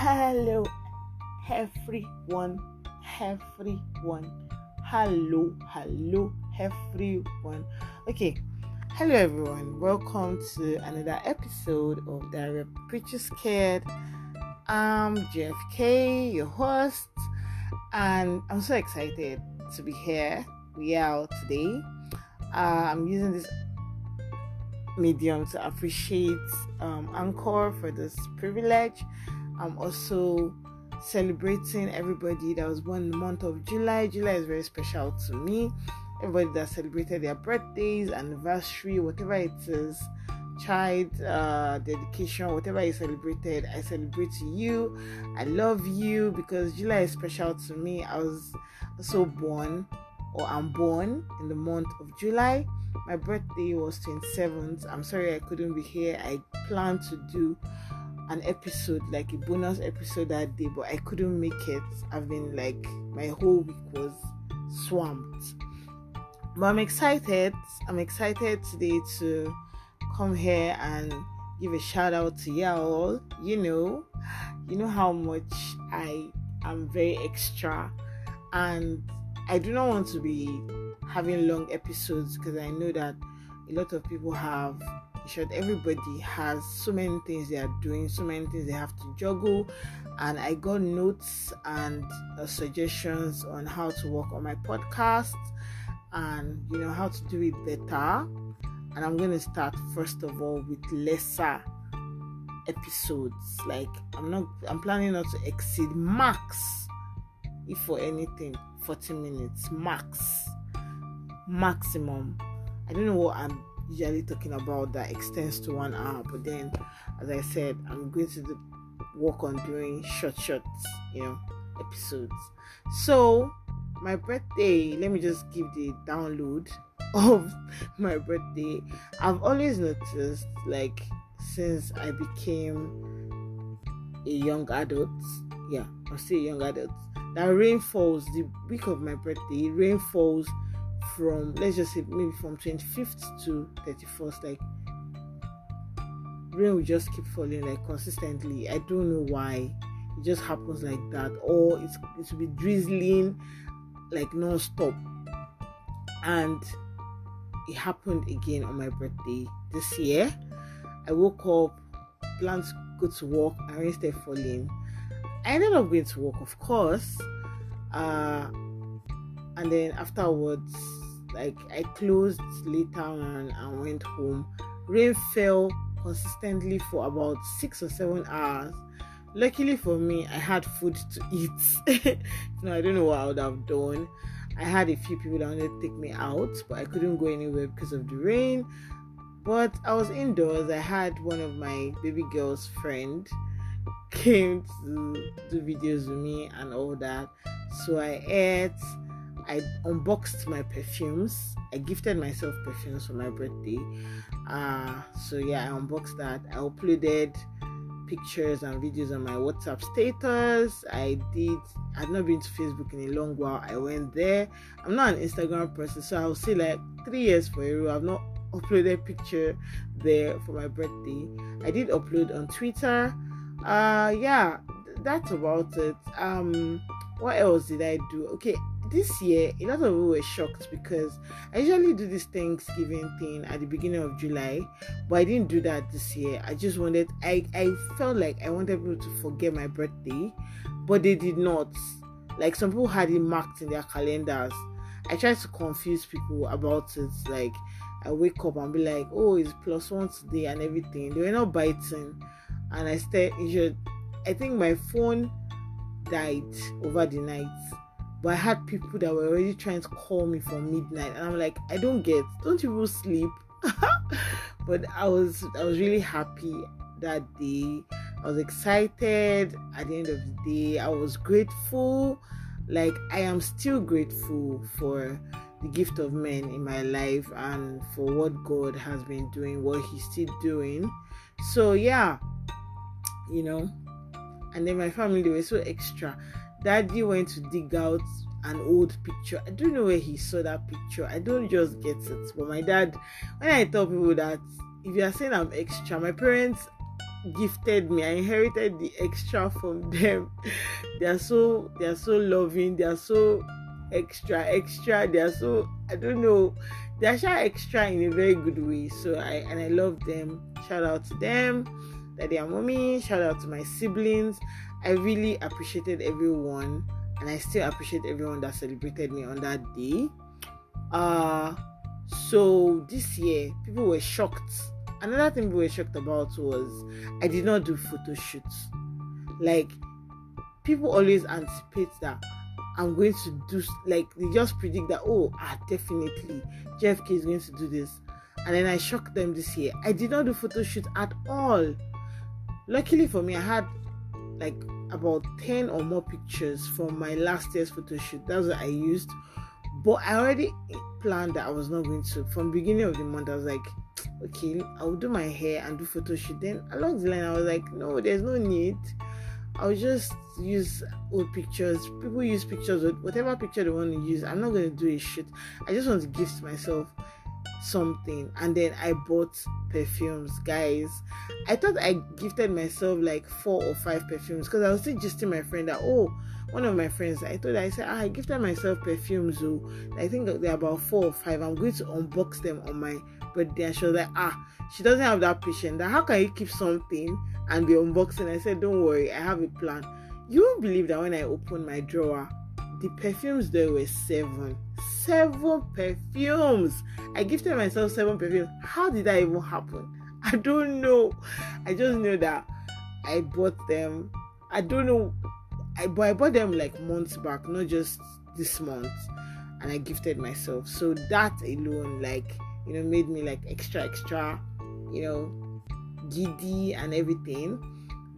Hello, everyone, everyone. Hello, hello, everyone. Okay, hello, everyone. Welcome to another episode of Diary of Preacher's Kid. I'm JFK, your host, and I'm so excited to be here. We are today. Uh, I'm using this medium to appreciate um, Anchor for this privilege. I'm also celebrating everybody that was born in the month of July. July is very special to me. Everybody that celebrated their birthdays, anniversary, whatever it is, child uh, dedication, whatever you celebrated, I celebrate you. I love you because July is special to me. I was also born or I'm born in the month of July. My birthday was 27th. I'm sorry I couldn't be here. I planned to do an episode, like a bonus episode that day, but I couldn't make it. I've been like, my whole week was swamped. But I'm excited. I'm excited today to come here and give a shout out to y'all. You know, you know how much I am very extra and I do not want to be having long episodes because I know that a lot of people have short everybody has so many things they are doing so many things they have to juggle. And i got notes and uh, suggestions on how to work on my podcast and you know how to do it better. And i'm going to start first of all with lesser episodes. Like i'm not i'm planning not to exceed max if for anything 40 minutes max maximum i don't know what i'm usually talking about that extends to one hour but then as i said i'm going to do, work on doing short short you know episodes. So my birthday let me just give the download of my birthday. I've always noticed like since i became a young adult yeah i'm still a young adult that rain falls the week of my birthday rain falls from let's just say maybe from 25th to 31st like rain will just keep falling like consistently. I don't know why. It just happens like that or it's it will be drizzling like non-stop. And it happened again on my birthday this year. I woke up planned to go to work and rain started falling. I ended up going to work of course. Uh and then afterwards like I closed later on and went home. Rain fell consistently for about six or seven hours. Luckily for me, I had food to eat. no, I don't know what I would have done. I had a few people that wanted to take me out, but I couldn't go anywhere because of the rain. But I was indoors. I had one of my baby girl's friend came to do videos with me and all that. So I ate I unboxed my perfumes. I gifted myself perfumes for my birthday. Uh, so yeah, I unboxed that. I uploaded pictures and videos on my WhatsApp status. I did. I've not been to Facebook in a long while. I went there. I'm not an Instagram person, so I'll say like three years for a row. I've not uploaded a picture there for my birthday. I did upload on Twitter. Uh, yeah, that's about it. Um, what else did I do? Okay, this year a lot of people were shocked because I usually do this Thanksgiving thing at the beginning of July, but I didn't do that this year. I just wanted I I felt like I wanted people to forget my birthday, but they did not. Like some people had it marked in their calendars. I tried to confuse people about it. Like I wake up and be like, oh, it's plus one today and everything. They were not biting, and I started. I think my phone died over the night but I had people that were already trying to call me from midnight, and I'm like, I don't get. Don't you sleep? but I was I was really happy that day. I was excited. At the end of the day, I was grateful. Like I am still grateful for the gift of men in my life and for what God has been doing, what He's still doing. So yeah, you know. And then my family they were so extra daddy went to dig out an old picture. I don't know where he saw that picture. I don't just get it. But my dad, when I tell people that if you are saying I'm extra, my parents gifted me. I inherited the extra from them. they are so they are so loving. They are so extra extra. They are so I don't know. They are sure extra in a very good way. So I and I love them. Shout out to them. They are mommy. Shout out to my siblings. I really appreciated everyone, and I still appreciate everyone that celebrated me on that day. Uh so this year people were shocked another thing we were shocked about was I did not do photo shoots. Like people always anticipate that I'm going to do like they just predict that oh ah definitely JFK is going to do this. And then I shocked them this year. I did not do photo shoot at all. Luckily for me, I had like about 10 or more pictures from my last year's photo shoot. That's what I used. But I already planned that I was not going to. From beginning of the month, I was like, okay, I'll do my hair and do photo shoot. Then along the line, I was like, no, there's no need. I'll just use old pictures. People use pictures whatever picture they want to use. I'm not going to do a shoot. I just want to gift myself something. And then I bought perfumes, guys. I thought I gifted myself like four or five perfumes because I was still my friend that, oh, one of my friends, I told her, I said, ah, I gifted myself perfumes. So I think they're about four or five. I'm going to unbox them on my birthday. And she was like, ah, she doesn't have that patience. That how can you keep something and be unboxing? I said, don't worry, I have a plan. You won't believe that when I opened my drawer, the perfumes there were seven. Seven perfumes. I gifted myself seven perfumes. How did that even happen? I don't know. I just know that I bought them. I don't know I but I bought them like months back, not just this month, and I gifted myself. So that alone, like you know, made me like extra, extra, you know, giddy and everything.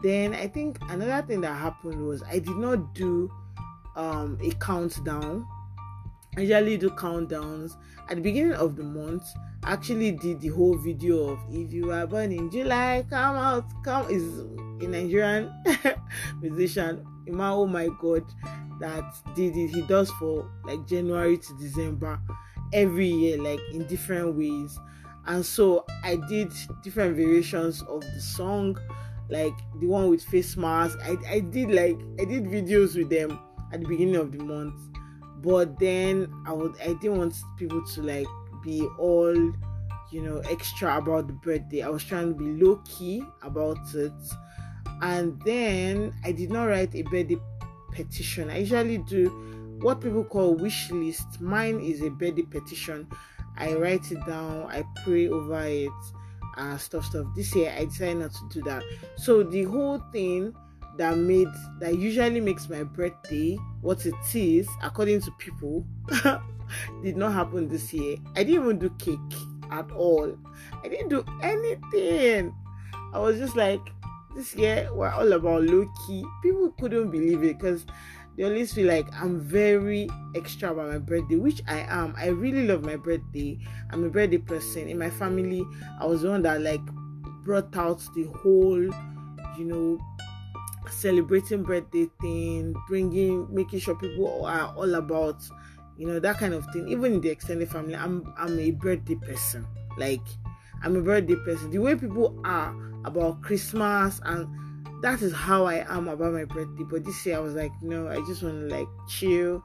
Then I think another thing that happened was I did not do um a countdown. I usually do countdowns at the beginning of the month. I actually did the whole video of if you are born in July, come out, come is a Nigerian musician oh my god, that did it. He does for like January to December every year, like in different ways. And so I did different variations of the song, like the one with face mask. I, I did like I did videos with them at the beginning of the month. But then I would I didn't want people to like be all you know extra about the birthday. I was trying to be low key about it and then I did not write a birthday petition. I usually do what people call wish list. Mine is a birthday petition. I write it down, I pray over it, uh, stuff, stuff. This year I decided not to do that. So the whole thing that made that usually makes my birthday what it is, according to people, did not happen this year. I didn't even do cake at all. I didn't do anything. I was just like, this year we're all about low key. People couldn't believe it because they always feel like I'm very extra about my birthday, which I am. I really love my birthday. I'm a birthday person. In my family, I was the one that like brought out the whole, you know, celebrating birthday thing, bringing, making sure people are all about, you know, that kind of thing. Even in the extended family, I'm I'm a birthday person. Like I'm a birthday person. The way people are about Christmas and that is how I am about my birthday. But this year I was like, no, I just want to like chill.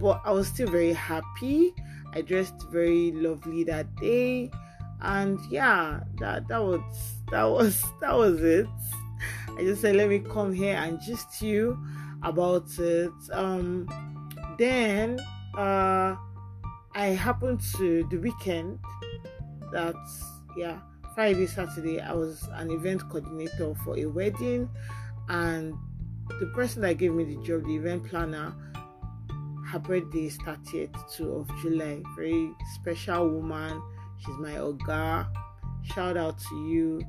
But I was still very happy. I dressed very lovely that day. And yeah, that that was that was that was it. I just said let me come here and just you about it. Um then uh I happened to the weekend that yeah Friday, Saturday, I was an event coordinator for a wedding, and the person that gave me the job, the event planner, her birthday is 30th of July. Very special woman. She's my Oga. Shout out to you,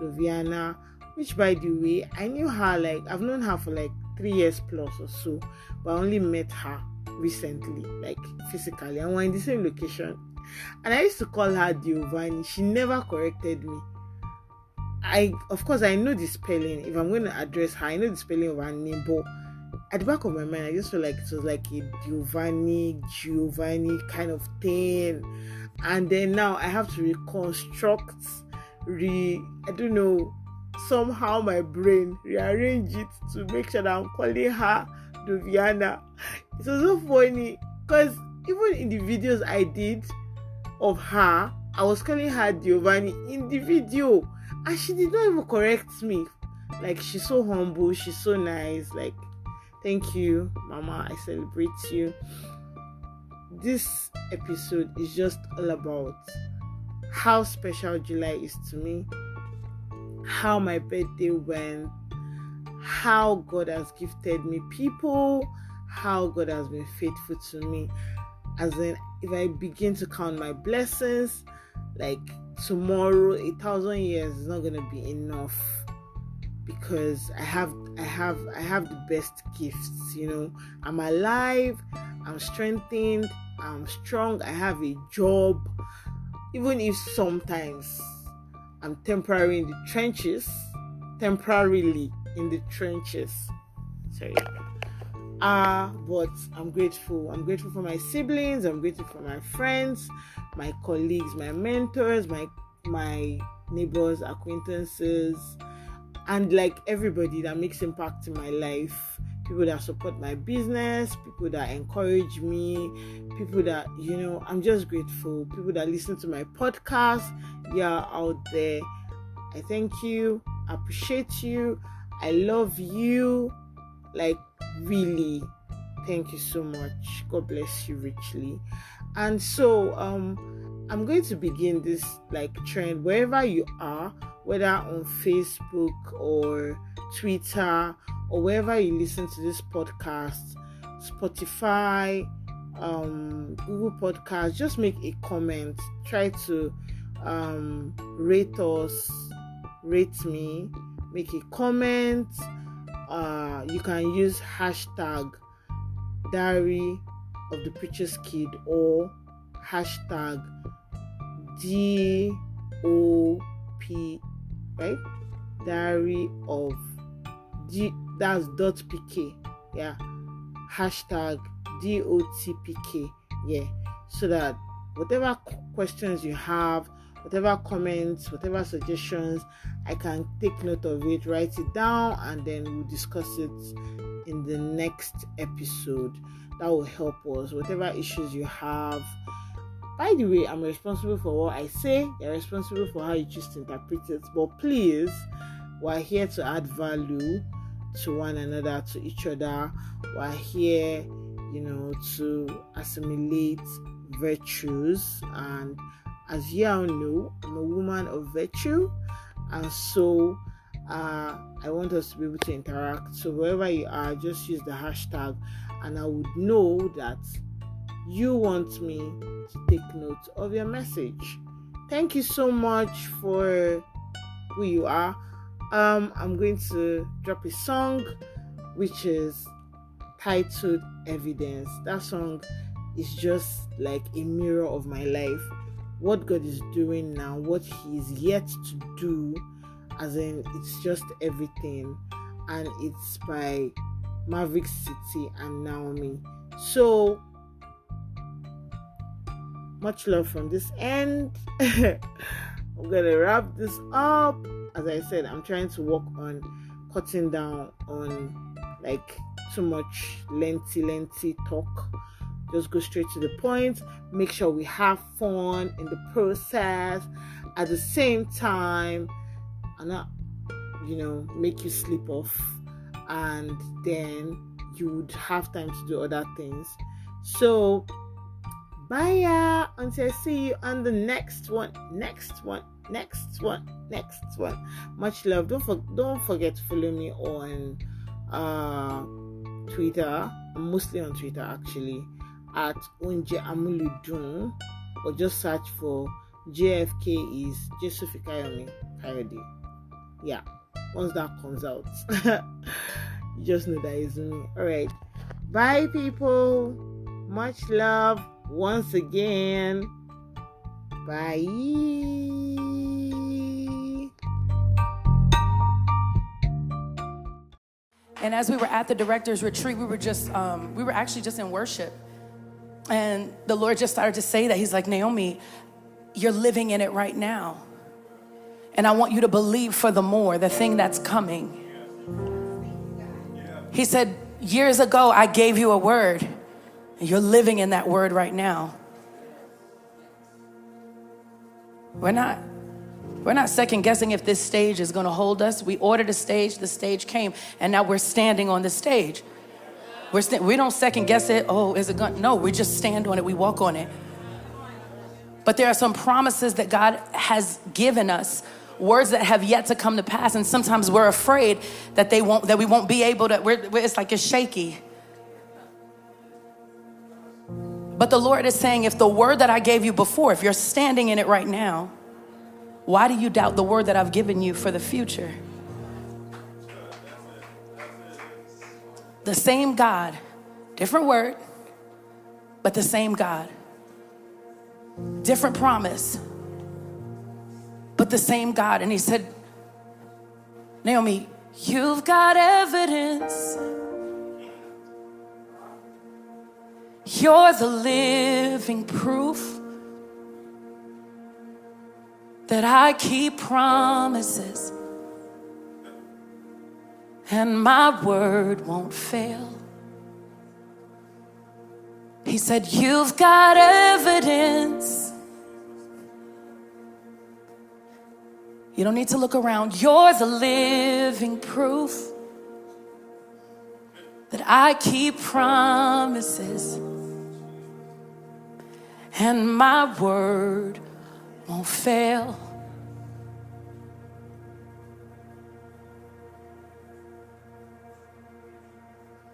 Loviana. Which, by the way, I knew her like I've known her for like three years plus or so, but I only met her recently, like physically, and we're in the same location and I used to call her Giovanni. She never corrected me. I, of course, I know the spelling. If I'm going to address her, I know the spelling of her name, but at the back of my mind, I just feel like it was like a Giovanni, Giovanni kind of thing. And then now I have to reconstruct, re, I don't know, somehow my brain rearrange it to make sure that I'm calling her Doviana. It was so funny because even in the videos I did of her, I was calling her Giovanni in the video, and she did not even correct me. Like she's so humble, she's so nice. Like, thank you, Mama. I celebrate you. This episode is just all about how special July is to me, how my birthday went, how God has gifted me people, how God has been faithful to me. As in, if I begin to count my blessings, like tomorrow, a thousand years is not gonna be enough because I have I have I have the best gifts, you know. I'm alive, I'm strengthened, I'm strong, I have a job. Even if sometimes I'm temporary in the trenches, temporarily in the trenches. Sorry. Ah, uh, but I'm grateful. I'm grateful for my siblings, I'm grateful for my friends, my colleagues, my mentors, my my neighbors, acquaintances, and like everybody that makes impact in my life people that support my business people that encourage me people that you know i'm just grateful. People that listen to my podcast You're out there. I thank you I appreciate you i love you. Like really thank you so much. God bless you richly. And so um i'm going to begin this like trend wherever you are whether on Facebook or Twitter or wherever you listen to this podcast, Spotify, um, Google Podcast, just make a comment. Try to um, rate us, rate me, make a comment. Uh, you can use hashtag diary of the preacher's kid or hashtag D O P right? Diary of G that's dot pk. Yeah. Hashtag DOTPK. Yeah. So that whatever questions you have, whatever comments, whatever suggestions, I can take note of it, write it down, and then we'll discuss it in the next episode. That will help us. Whatever issues you have, by the way, I'm responsible for what I say, you're responsible for how you choose to interpret it. But please, we're here to add value to one another, to each other. We're here, you know, to assimilate virtues. And as you all know, I'm a woman of virtue. And so uh, I want us to be able to interact. So wherever you are, just use the hashtag, and I would know that you want me to take note of your message. Thank you so much for who you are. Um, I'm going to drop a song which is titled Evidence. That song is just like a mirror of my life. What God is doing now, what He is yet to do, as in, it's just everything. And it's by Maverick City and Naomi. So, much love from this end. I'm gonna wrap this up. As I said, I'm trying to work on cutting down on like too much lengthy, lengthy talk. Just go straight to the point. Make sure we have fun in the process. At the same time, and not, you know, make you sleep off, and then you would have time to do other things. So Bye, until I see you on the next one, next one, next one, next one. Much love. Don't for, don't forget to follow me on uh, Twitter. I'm mostly on Twitter actually at Unje Amuludun or just search for JFK is Jesufi Kayomi Kayode. Yeah, once that comes out, you just know that is me. Alright. Bye people. Much love once again. Bye. And as we were at the director's retreat, we were just, um, we were actually just in worship. And the Lord just started to say that. He's like, Naomi, you're living in it right now. And I want you to believe for the more, the thing that's coming. He said, Years ago, I gave you a word, you're living in that word right now. We're not. We're not second guessing if this stage is going to hold us. We ordered a stage, the stage came, and now we're standing on the stage. We're st- we don't second guess it. Oh, is it going? No, we just stand on it. We walk on it. But there are some promises that God has given us, words that have yet to come to pass, and sometimes we're afraid that they won't, that we won't be able to. We're, we're, it's like it's shaky. But the Lord is saying, if the word that I gave you before, if you're standing in it right now, why do you doubt the word that I've given you for the future? The same God, different word, but the same God. Different promise, but the same God. And he said, Naomi, you've got evidence. You're the living proof that I keep promises and my word won't fail. He said, You've got evidence. You don't need to look around. You're the living proof that I keep promises and my word won't fail.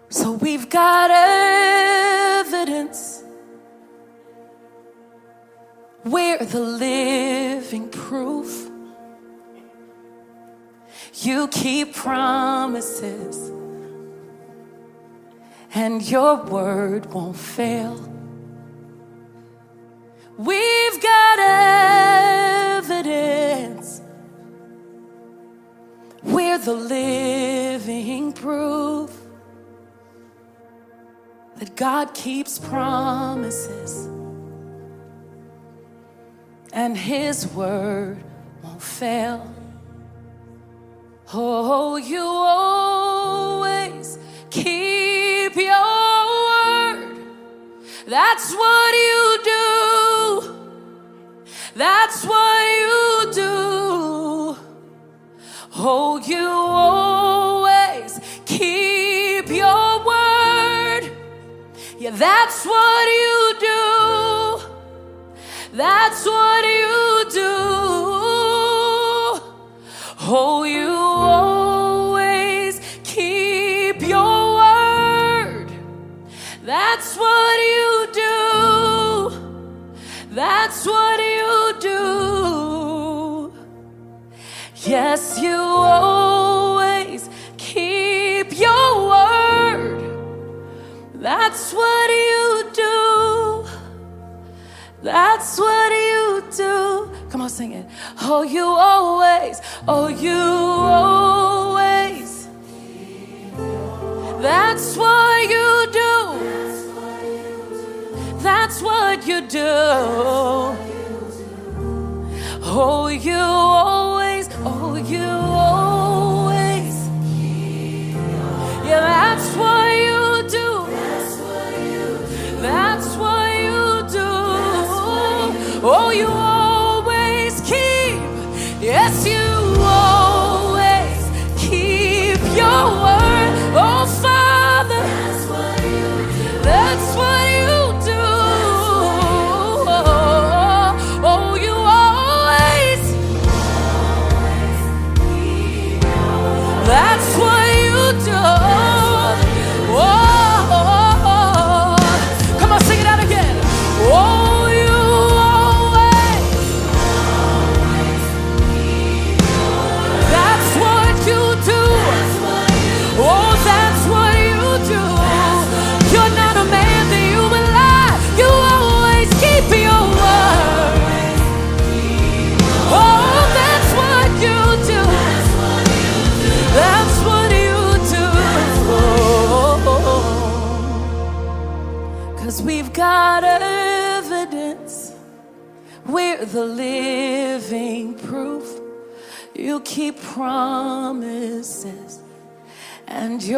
So we've got evidence. We're the living proof. You keep promises, and your word won't fail. We've got evidence. We're the living proof that God keeps promises and His word won't fail. Oh, you always That's what you do. That's what you do. Oh, you always keep your word. Yeah, that's what you do. That's what you do. Oh, you always keep your word. That's what you. That's what you do. Yes, you always keep your word. That's what you do. That's what you do. Come on, sing it. Oh, you always, oh, you always. That's what What you do. Oh, you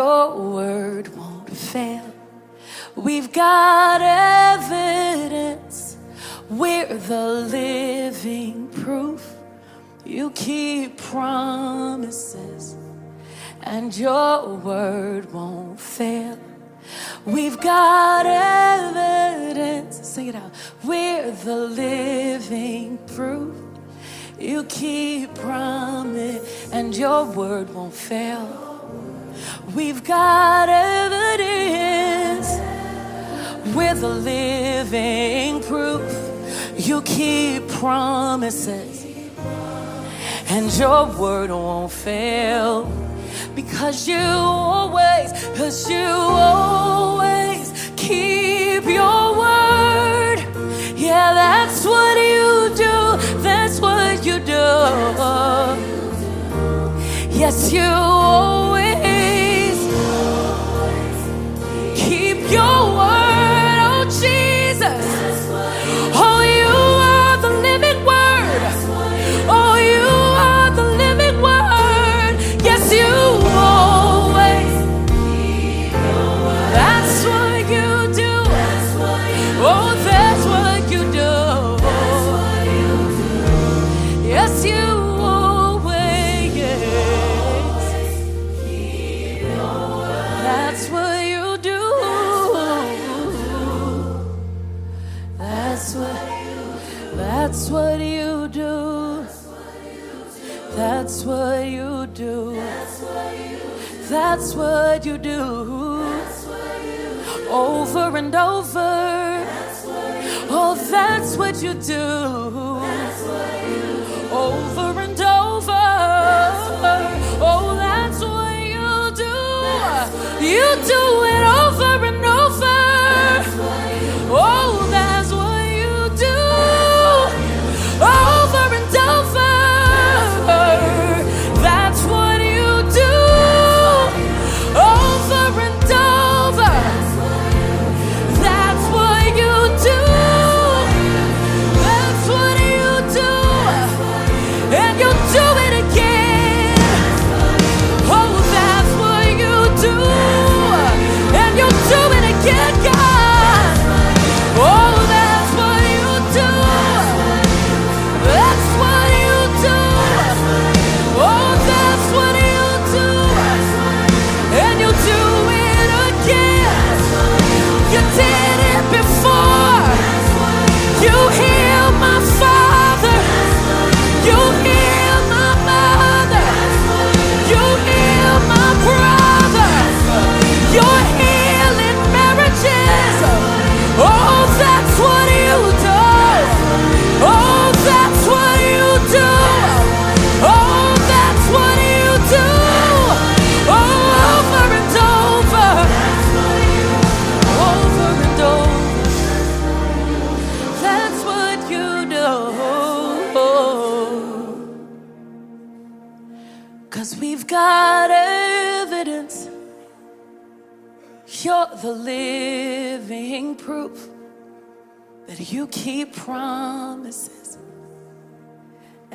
your word won't fail. We've got evidence. We're the living proof. You keep promises, and your word won't fail. We've got evidence. Sing it out. We're the living proof. You keep promise, and your word won't fail. We've got evidence. The living proof. You keep promises, and your word won't fail. Because you always, because you always keep your word. Yeah, that's what you do. That's what you do. Yes, you That's what you do. That's what you do. Over and over. Oh, that's what you do. Over and over. Oh, that's what you do. You do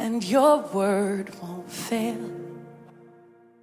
and your word won't fail.